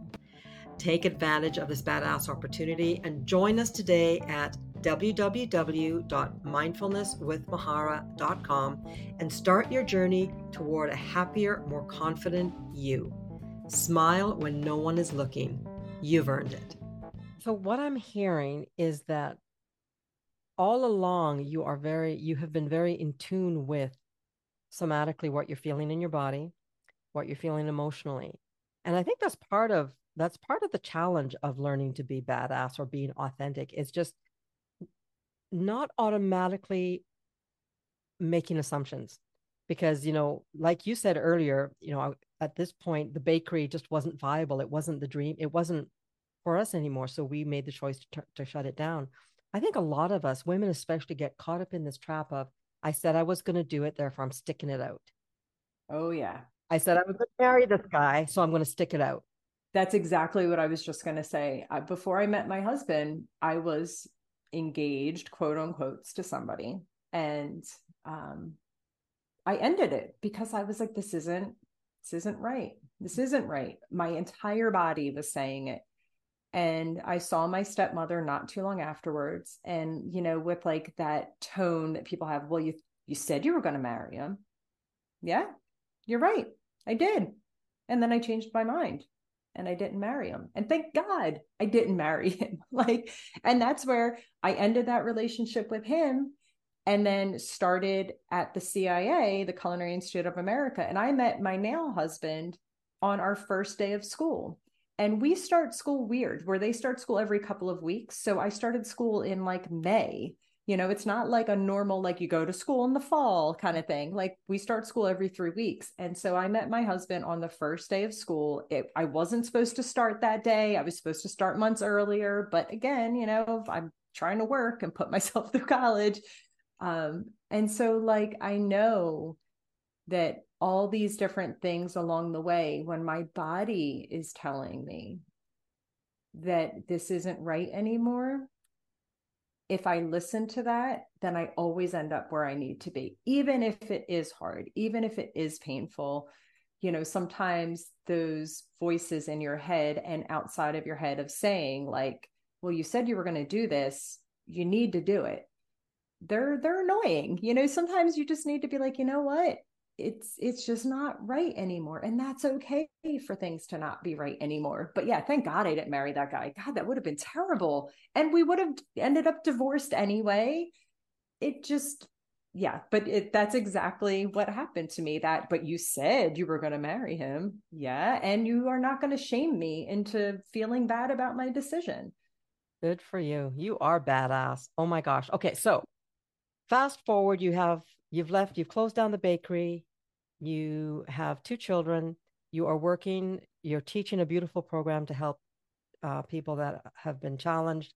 Speaker 1: Take advantage of this badass opportunity and join us today at www.mindfulnesswithmahara.com and start your journey toward a happier, more confident you. Smile when no one is looking. You've earned it. So, what I'm hearing is that all along you are very, you have been very in tune with somatically what you're feeling in your body, what you're feeling emotionally. And I think that's part of that's part of the challenge of learning to be badass or being authentic is just not automatically making assumptions because you know like you said earlier you know at this point the bakery just wasn't viable. It wasn't the dream. It wasn't for us anymore. So we made the choice to, to shut it down. I think a lot of us women especially get caught up in this trap of i said i was going to do it therefore i'm sticking it out.
Speaker 2: Oh yeah.
Speaker 1: I said i was going to marry this guy so i'm going to stick it out.
Speaker 2: That's exactly what i was just going to say before i met my husband i was engaged quote unquotes to somebody. And um i ended it because i was like this isn't this isn't right. This isn't right. My entire body was saying it. And i saw my stepmother not too long afterwards and you know with like that tone that people have well you you said you were going to marry him. Yeah you're right. I did. And then i changed my mind and I didn't marry him. And thank God I didn't marry him. like, and that's where I ended that relationship with him and then started at the CIA, the Culinary Institute of America. And I met my now husband on our first day of school. And we start school weird, where they start school every couple of weeks. So I started school in like May you know, it's not like a normal, like you go to school in the fall kind of thing. Like we start school every three weeks. And so I met my husband on the first day of school. It, I wasn't supposed to start that day. I was supposed to start months earlier. But again, you know, I'm trying to work and put myself through college. Um, and so, like, I know that all these different things along the way, when my body is telling me that this isn't right anymore, if I listen to that, then I always end up where I need to be, even if it is hard, even if it is painful. you know, sometimes those voices in your head and outside of your head of saying, like, well, you said you were going to do this, you need to do it. They're they're annoying. You know, sometimes you just need to be like, you know what? It's it's just not right anymore. And that's okay for things to not be right anymore. But yeah, thank God I didn't marry that guy. God, that would have been terrible. And we would have ended up divorced anyway. It just yeah but it, that's exactly what happened to me that but you said you were going to marry him yeah and you are not going to shame me into feeling bad about my decision
Speaker 1: good for you you are badass oh my gosh okay so fast forward you have you've left you've closed down the bakery you have two children you are working you're teaching a beautiful program to help uh, people that have been challenged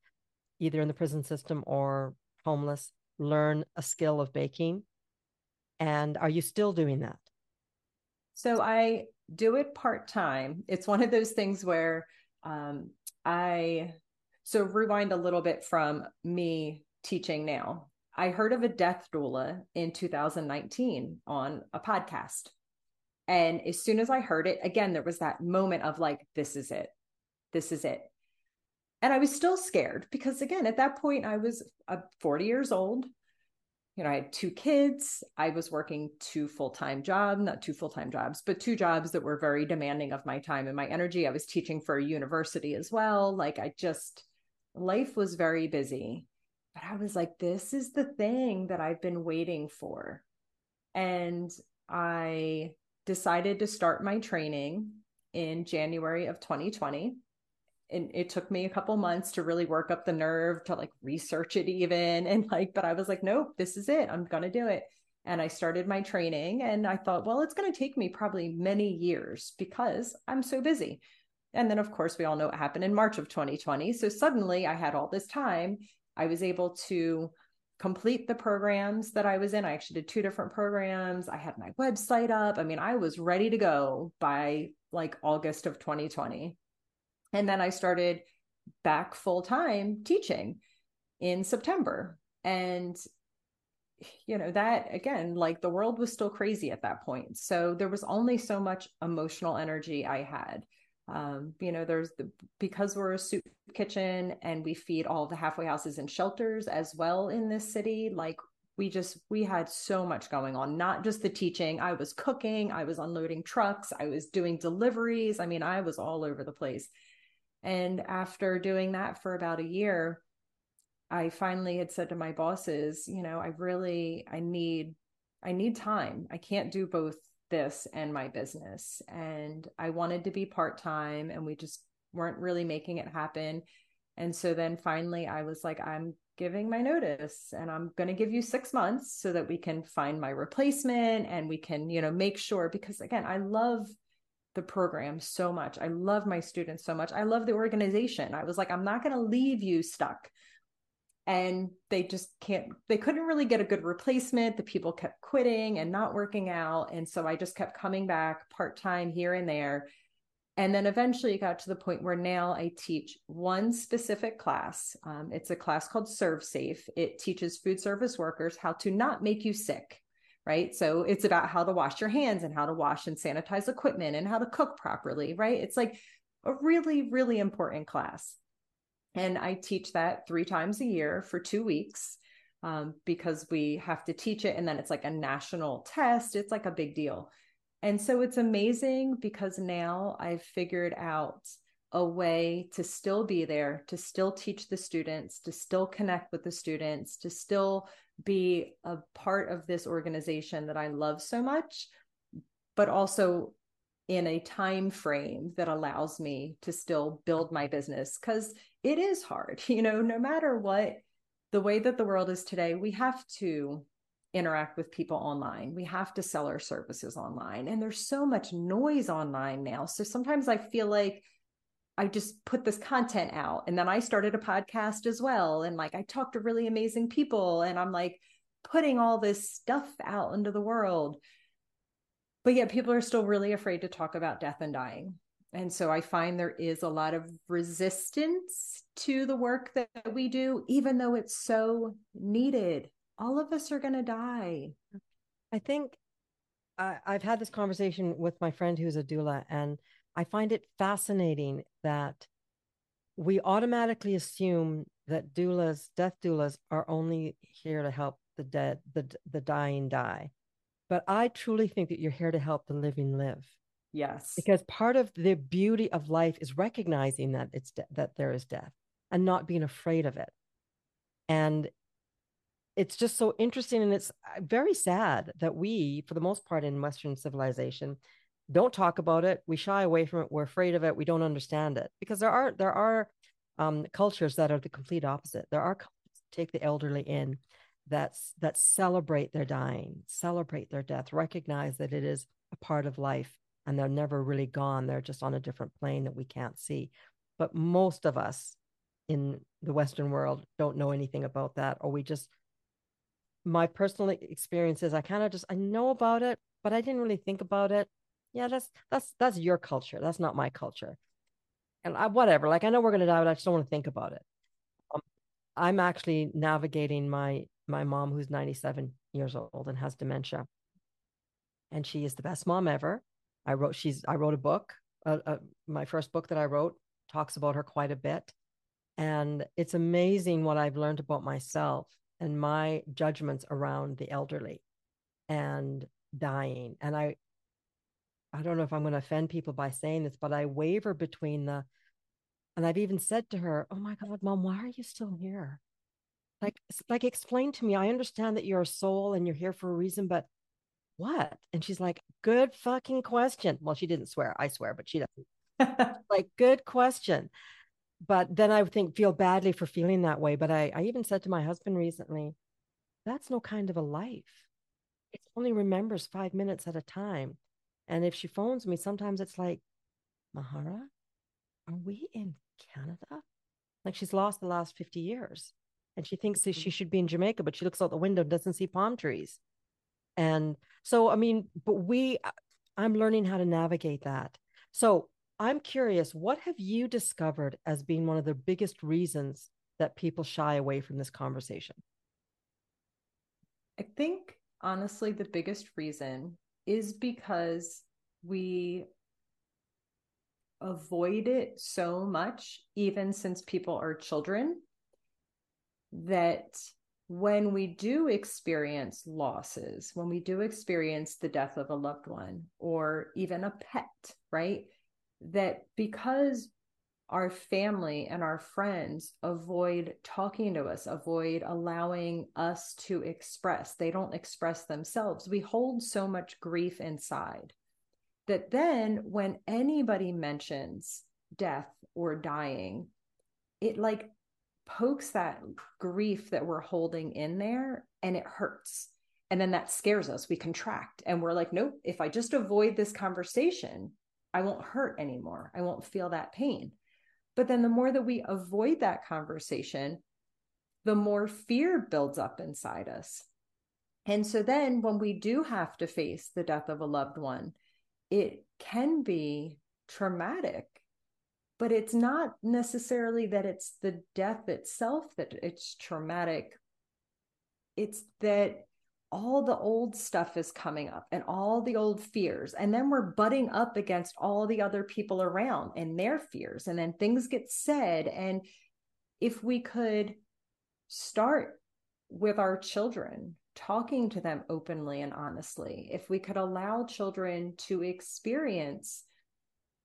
Speaker 1: either in the prison system or homeless learn a skill of baking? And are you still doing that?
Speaker 2: So I do it part time. It's one of those things where um, I, so rewind a little bit from me teaching now. I heard of a death doula in 2019 on a podcast. And as soon as I heard it, again, there was that moment of like, this is it. This is it and I was still scared because again, at that point I was uh, 40 years old. You know, I had two kids. I was working two full-time jobs, not two full-time jobs, but two jobs that were very demanding of my time and my energy. I was teaching for a university as well. Like I just life was very busy. But I was like this is the thing that I've been waiting for. And I decided to start my training in January of 2020 and it took me a couple months to really work up the nerve to like research it even and like but i was like nope this is it. I'm gonna do it. And i started my training and i thought well it's going to take me probably many years because i'm so busy. And then of course we all know what happened in march of 2020 so suddenly i had all this time i was able to complete the programs that i was in i actually did two different programs i had my website up i mean i was ready to go by like august of 2020 and then I started back full time teaching in September. And, you know, that again, like the world was still crazy at that point. So there was only so much emotional energy I had. Um, you know, there's the because we're a soup kitchen and we feed all the halfway houses and shelters as well in this city. Like we just we had so much going on not just the teaching i was cooking i was unloading trucks i was doing deliveries i mean i was all over the place and after doing that for about a year, I finally had said to my bosses, you know, I really I need I need time. I can't do both this and my business. And I wanted to be part-time and we just weren't really making it happen. And so then finally I was like I'm giving my notice and I'm going to give you 6 months so that we can find my replacement and we can, you know, make sure because again, I love the program so much. I love my students so much. I love the organization. I was like, I'm not going to leave you stuck. And they just can't, they couldn't really get a good replacement. The people kept quitting and not working out. And so I just kept coming back part time here and there. And then eventually it got to the point where now I teach one specific class. Um, it's a class called ServSafe. It teaches food service workers how to not make you sick right? So it's about how to wash your hands and how to wash and sanitize equipment and how to cook properly, right? It's like a really, really important class. And I teach that three times a year for two weeks um, because we have to teach it. And then it's like a national test, it's like a big deal. And so it's amazing because now I've figured out a way to still be there, to still teach the students, to still connect with the students, to still be a part of this organization that I love so much, but also in a time frame that allows me to still build my business because it is hard. You know, no matter what the way that the world is today, we have to interact with people online. We have to sell our services online. And there's so much noise online now. So sometimes I feel like I just put this content out. And then I started a podcast as well. And like I talked to really amazing people and I'm like putting all this stuff out into the world. But yet people are still really afraid to talk about death and dying. And so I find there is a lot of resistance to the work that we do, even though it's so needed. All of us are going to die.
Speaker 1: I think I, I've had this conversation with my friend who's a doula, and I find it fascinating that we automatically assume that doulas, death doulas, are only here to help the dead, the the dying die. But I truly think that you're here to help the living live.
Speaker 2: Yes.
Speaker 1: Because part of the beauty of life is recognizing that it's de- that there is death and not being afraid of it. And it's just so interesting and it's uh, very sad that we for the most part in western civilization don't talk about it. We shy away from it. We're afraid of it. We don't understand it. Because there are there are um, cultures that are the complete opposite. There are take the elderly in that's that celebrate their dying celebrate their death recognize that it is a part of life and they're never really gone. They're just on a different plane that we can't see. But most of us in the western world don't know anything about that or we just my personal experience is i kind of just i know about it but i didn't really think about it. Yeah that's that's that's your culture. That's not my culture. And I, whatever like i know we're going to die but i just don't want to think about it. Um, i'm actually navigating my my mom who's 97 years old and has dementia. And she is the best mom ever i wrote she's i wrote a book uh, uh, my first book that i wrote talks about her quite a bit and it's amazing what i've learned about myself and my judgments around the elderly and dying. And I I don't know if I'm going to offend people by saying this, but I waver between the and I've even said to her, "Oh my god, mom, why are you still here?" Like like explain to me. I understand that you're a soul and you're here for a reason, but what? And she's like, "Good fucking question." Well, she didn't swear. I swear, but she doesn't. like, good question but then I think feel badly for feeling that way. But I, I even said to my husband recently, that's no kind of a life. It only remembers five minutes at a time. And if she phones me, sometimes it's like, Mahara, are we in Canada? Like she's lost the last 50 years. And she thinks that she mm-hmm. should be in Jamaica, but she looks out the window and doesn't see palm trees. And so, I mean, but we, uh, I'm learning how to navigate that. So I'm curious, what have you discovered as being one of the biggest reasons that people shy away from this conversation?
Speaker 2: I think honestly, the biggest reason is because we avoid it so much, even since people are children, that when we do experience losses, when we do experience the death of a loved one or even a pet, right? that because our family and our friends avoid talking to us, avoid allowing us to express. They don't express themselves. We hold so much grief inside that then when anybody mentions death or dying, it like pokes that grief that we're holding in there and it hurts. And then that scares us. We contract and we're like, nope, if I just avoid this conversation, I won't hurt anymore. I won't feel that pain. But then the more that we avoid that conversation, the more fear builds up inside us. And so then when we do have to face the death of a loved one, it can be traumatic, but it's not necessarily that it's the death itself that it's traumatic. It's that all the old stuff is coming up and all the old fears. And then we're butting up against all the other people around and their fears. And then things get said. And if we could start with our children, talking to them openly and honestly, if we could allow children to experience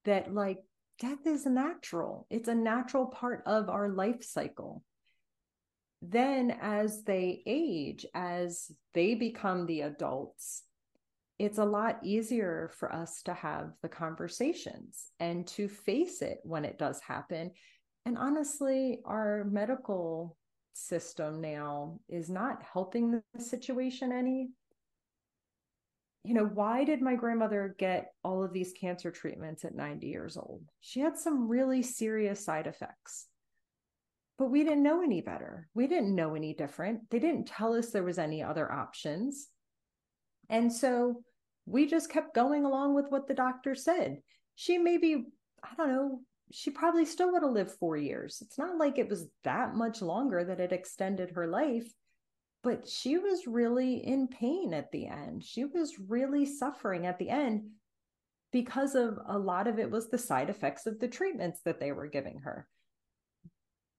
Speaker 2: that, like, death is natural, it's a natural part of our life cycle then as they age, as they become the adults, it's a lot easier for us to have the conversations and to face it when it does happen. And honestly, our medical system now is not helping the situation any. You know, why did my grandmother get all of these cancer treatments at 90 years old? She had some really serious side effects but we didn't know any better. We didn't know any different. They didn't tell us there was any other options. And so we just kept going along with what the doctor said. She maybe, I don't know, she probably still would have lived four years. It's not like it was that much longer that it extended her life. But she was really in pain at the end. She was really suffering at the end because of a lot of it was the side effects of the treatments that they were giving her.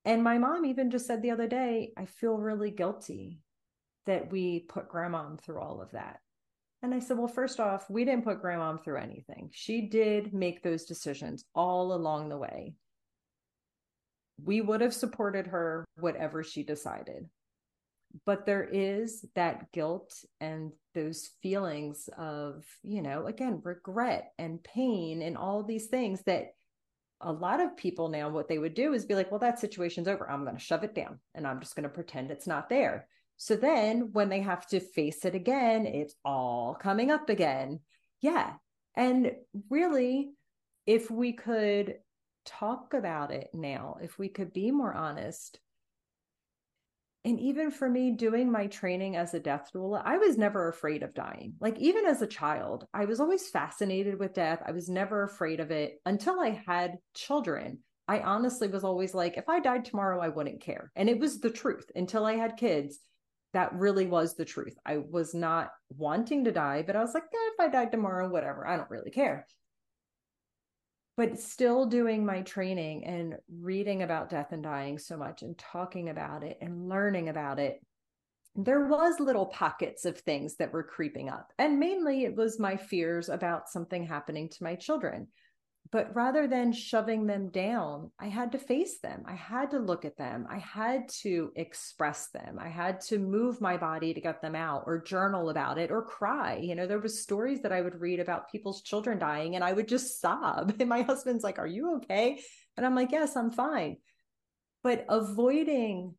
Speaker 2: And my mom even just said the other day, I feel really guilty that we put grandma through all of that. And I said, well, first off, we didn't put grandma through anything. She did make those decisions all along the way. We would have supported her, whatever she decided. But there is that guilt and those feelings of, you know, again, regret and pain and all these things that a lot of people now, what they would do is be like, well, that situation's over. I'm going to shove it down and I'm just going to pretend it's not there. So then when they have to face it again, it's all coming up again. Yeah. And really, if we could talk about it now, if we could be more honest, and even for me doing my training as a death doula, I was never afraid of dying. Like even as a child, I was always fascinated with death. I was never afraid of it until I had children. I honestly was always like, if I died tomorrow, I wouldn't care. And it was the truth until I had kids that really was the truth. I was not wanting to die, but I was like, eh, if I died tomorrow, whatever, I don't really care. But still doing my training and reading about death and dying so much and talking about it and learning about it, there was little pockets of things that were creeping up. And mainly it was my fears about something happening to my children but rather than shoving them down, I had to face them. I had to look at them. I had to express them. I had to move my body to get them out or journal about it or cry. You know, there was stories that I would read about people's children dying and I would just sob. And my husband's like, "Are you okay?" And I'm like, "Yes, I'm fine." But avoiding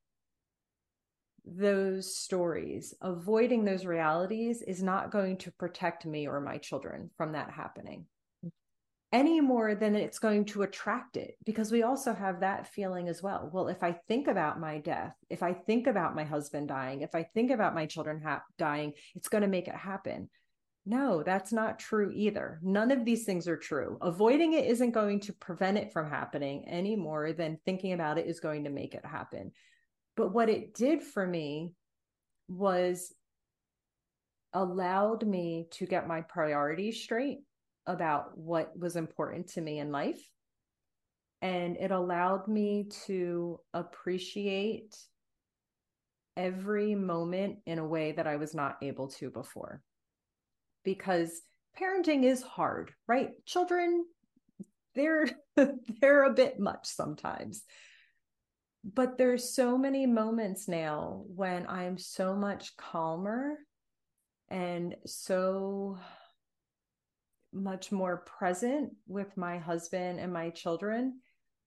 Speaker 2: those stories, avoiding those realities is not going to protect me or my children from that happening any more than it's going to attract it because we also have that feeling as well. Well if i think about my death if i think about my husband dying if i think about my children ha- dying it's going to make it happen. No that's not true either. None of these things are true. Avoiding it isn't going to prevent it from happening any more than thinking about it is going to make it happen. But what it did for me was allowed me to get my priorities straight about what was important to me in life. And it allowed me to appreciate every moment in a way that I was not able to before. Because parenting is hard, right? Children, they're they're a bit much sometimes. But there's so many moments now when I'm so much calmer and so much more present with my husband and my children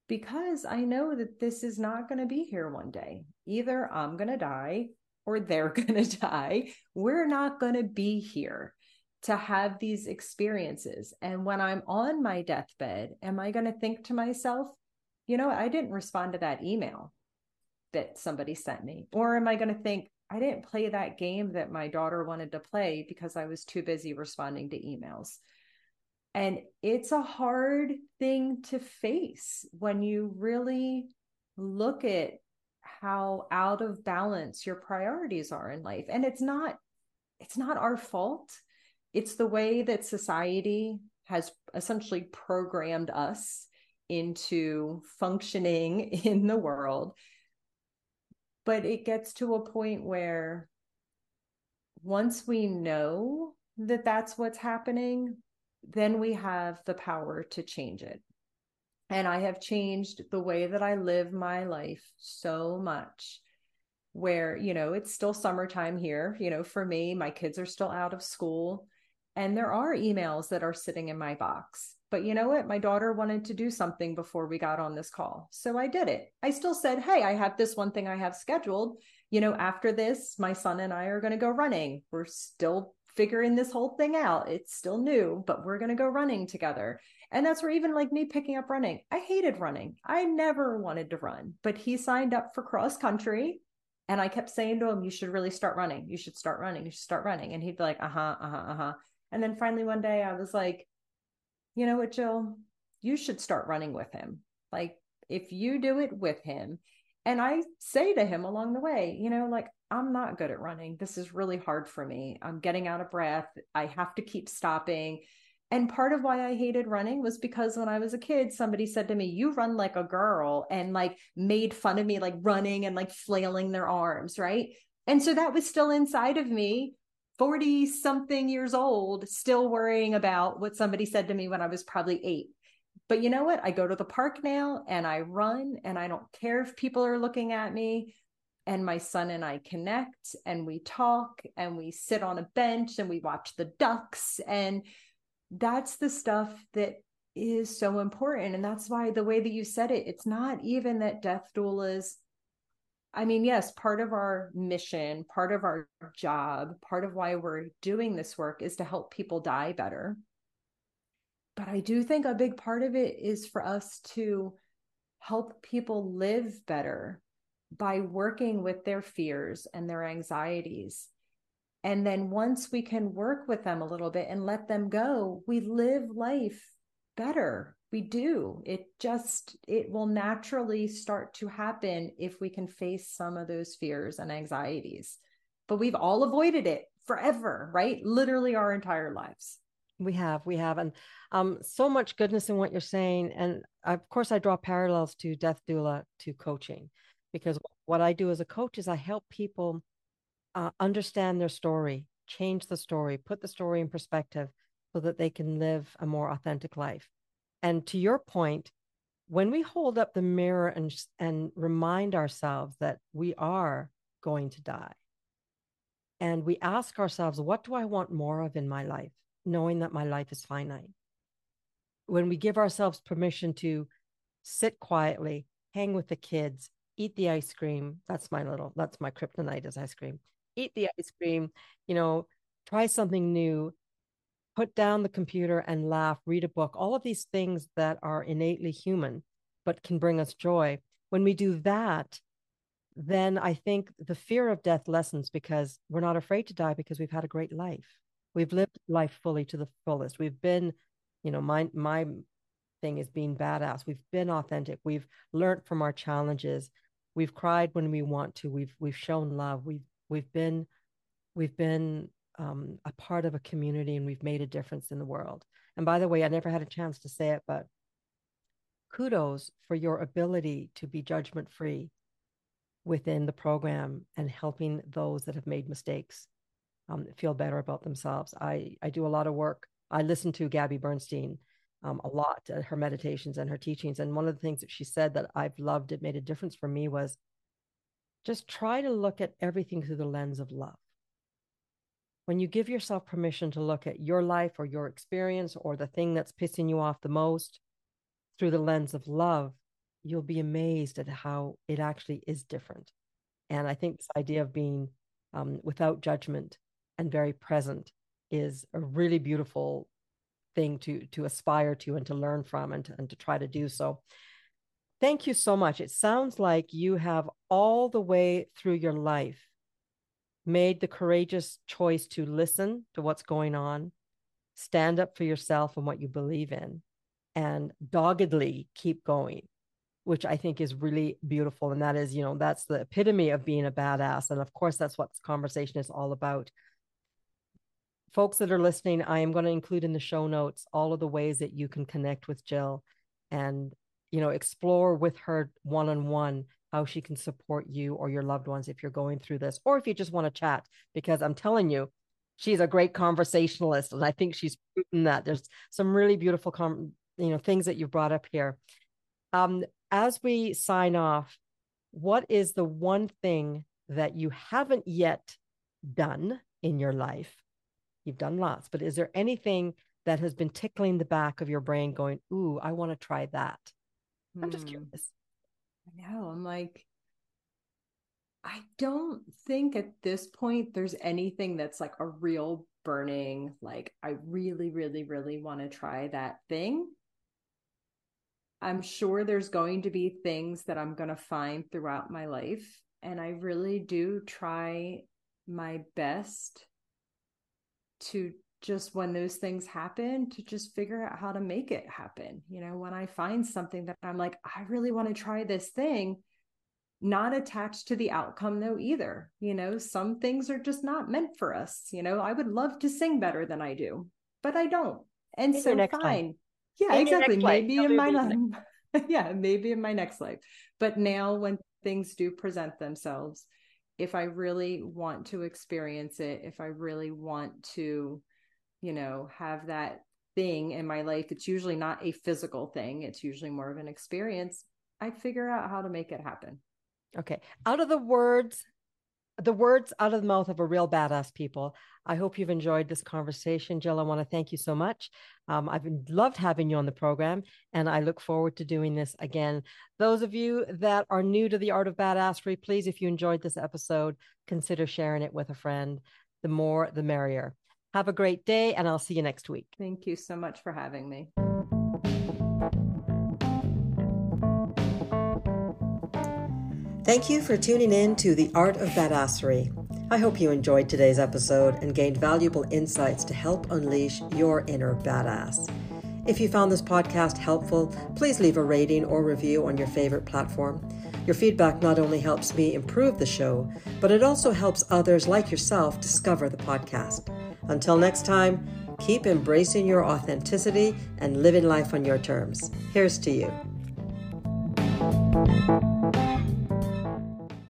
Speaker 2: because I know that this is not going to be here one day. Either I'm going to die or they're going to die. We're not going to be here to have these experiences. And when I'm on my deathbed, am I going to think to myself, you know, I didn't respond to that email that somebody sent me? Or am I going to think, I didn't play that game that my daughter wanted to play because I was too busy responding to emails? And it's a hard thing to face when you really look at how out of balance your priorities are in life. And it's not it's not our fault. It's the way that society has essentially programmed us into functioning in the world. But it gets to a point where once we know that that's what's happening, then we have the power to change it. And I have changed the way that I live my life so much where, you know, it's still summertime here. You know, for me, my kids are still out of school and there are emails that are sitting in my box. But you know what? My daughter wanted to do something before we got on this call. So I did it. I still said, Hey, I have this one thing I have scheduled. You know, after this, my son and I are going to go running. We're still figuring this whole thing out. It's still new, but we're going to go running together. And that's where even like me picking up running, I hated running. I never wanted to run, but he signed up for cross country. And I kept saying to him, You should really start running. You should start running. You should start running. And he'd be like, Uh huh, uh huh, uh huh. And then finally one day I was like, You know what, Jill? You should start running with him. Like, if you do it with him And I say to him along the way, you know, like, I'm not good at running. This is really hard for me. I'm getting out of breath. I have to keep stopping. And part of why I hated running was because when I was a kid, somebody said to me, You run like a girl, and like made fun of me, like running and like flailing their arms. Right. And so that was still inside of me, 40 something years old, still worrying about what somebody said to me when I was probably eight. But you know what? I go to the park now and I run and I don't care if people are looking at me. And my son and I connect and we talk and we sit on a bench and we watch the ducks. And that's the stuff that is so important. And that's why the way that you said it, it's not even that death doulas. I mean, yes, part of our mission, part of our job, part of why we're doing this work is to help people die better but I do think a big part of it is for us to help people live better by working with their fears and their anxieties. And then once we can work with them a little bit and let them go, we live life better. We do. It just, it will naturally start to happen if we can face some of those fears and anxieties. But we've all avoided it forever, right? Literally our entire lives.
Speaker 1: We have, we have, and um, so much goodness in what you're saying. And of course, I draw parallels to death doula to coaching, because what I do as a coach is I help people uh, understand their story, change the story, put the story in perspective, so that they can live a more authentic life. And to your point, when we hold up the mirror and and remind ourselves that we are going to die, and we ask ourselves, what do I want more of in my life? knowing that my life is finite. When we give ourselves permission to sit quietly, hang with the kids, eat the ice cream, that's my little, that's my kryptonite is ice cream. Eat the ice cream, you know, try something new, put down the computer and laugh, read a book, all of these things that are innately human, but can bring us joy. When we do that, then I think the fear of death lessens because we're not afraid to die because we've had a great life. We've lived life fully to the fullest. We've been, you know, my my thing is being badass. We've been authentic. We've learned from our challenges. We've cried when we want to. We've we've shown love. We've we've been we've been um, a part of a community and we've made a difference in the world. And by the way, I never had a chance to say it, but kudos for your ability to be judgment free within the program and helping those that have made mistakes um, feel better about themselves. I, I do a lot of work. I listen to Gabby Bernstein um, a lot, her meditations and her teachings. And one of the things that she said that I've loved, it made a difference for me was just try to look at everything through the lens of love. When you give yourself permission to look at your life or your experience or the thing that's pissing you off the most through the lens of love, you'll be amazed at how it actually is different. And I think this idea of being um, without judgment and very present is a really beautiful thing to to aspire to and to learn from and to, and to try to do so. Thank you so much. It sounds like you have all the way through your life made the courageous choice to listen to what's going on stand up for yourself and what you believe in and doggedly keep going which i think is really beautiful. And that is you know that's the epitome of being a badass. And of course that's what this conversation is all about folks that are listening, I am going to include in the show notes all of the ways that you can connect with Jill and, you know, explore with her one on one how she can support you or your loved ones if you're going through this, or if you just want to chat, because I'm telling you, she's a great conversationalist. And I think she's proven that there's some really beautiful, com- you know, things that you brought up here. Um, as we sign off, what is the one thing that you haven't yet done in your life You've done lots, but is there anything that has been tickling the back of your brain going, Ooh, I want to try that? I'm just hmm. curious.
Speaker 2: I know. I'm like, I don't think at this point there's anything that's like a real burning, like, I really, really, really want to try that thing. I'm sure there's going to be things that I'm going to find throughout my life. And I really do try my best to just when those things happen to just figure out how to make it happen. You know when i find something that i'm like i really want to try this thing not attached to the outcome though either. You know some things are just not meant for us you know? I would love to sing better than i do but i don't. And
Speaker 1: In
Speaker 2: so fine.
Speaker 1: Life.
Speaker 2: yeah
Speaker 1: In
Speaker 2: exactly.
Speaker 1: next life.
Speaker 2: maybe in my life yeah maybe in my next life. But now when things do present themselves if i really want to experience it if i really want to you know have that thing in my life it's usually not a physical thing it's usually more of an experience i figure out how to make it happen
Speaker 1: Okay. Out of the words, the words out of the mouth of a real badass people. I hope you've enjoyed this conversation. Jill, I want to thank you so much. Um, I've loved having you on the program, and I look forward to doing this again. Those of you that are new to the art of badassery, please, if you enjoyed this episode, consider sharing it with a friend. The more, the merrier. Have a great day, and I'll see you next week.
Speaker 2: thank you so much for having me
Speaker 1: Thank you for tuning in to The Art of Badassery. I hope you enjoyed today's episode and gained valuable insights to help unleash your inner badass. If you found this podcast helpful, please leave a rating or review on your favorite platform. Your feedback not only helps me improve the show, but it also helps others like yourself discover the podcast. Until next time, keep embracing your authenticity and living life on your terms. Here's to you.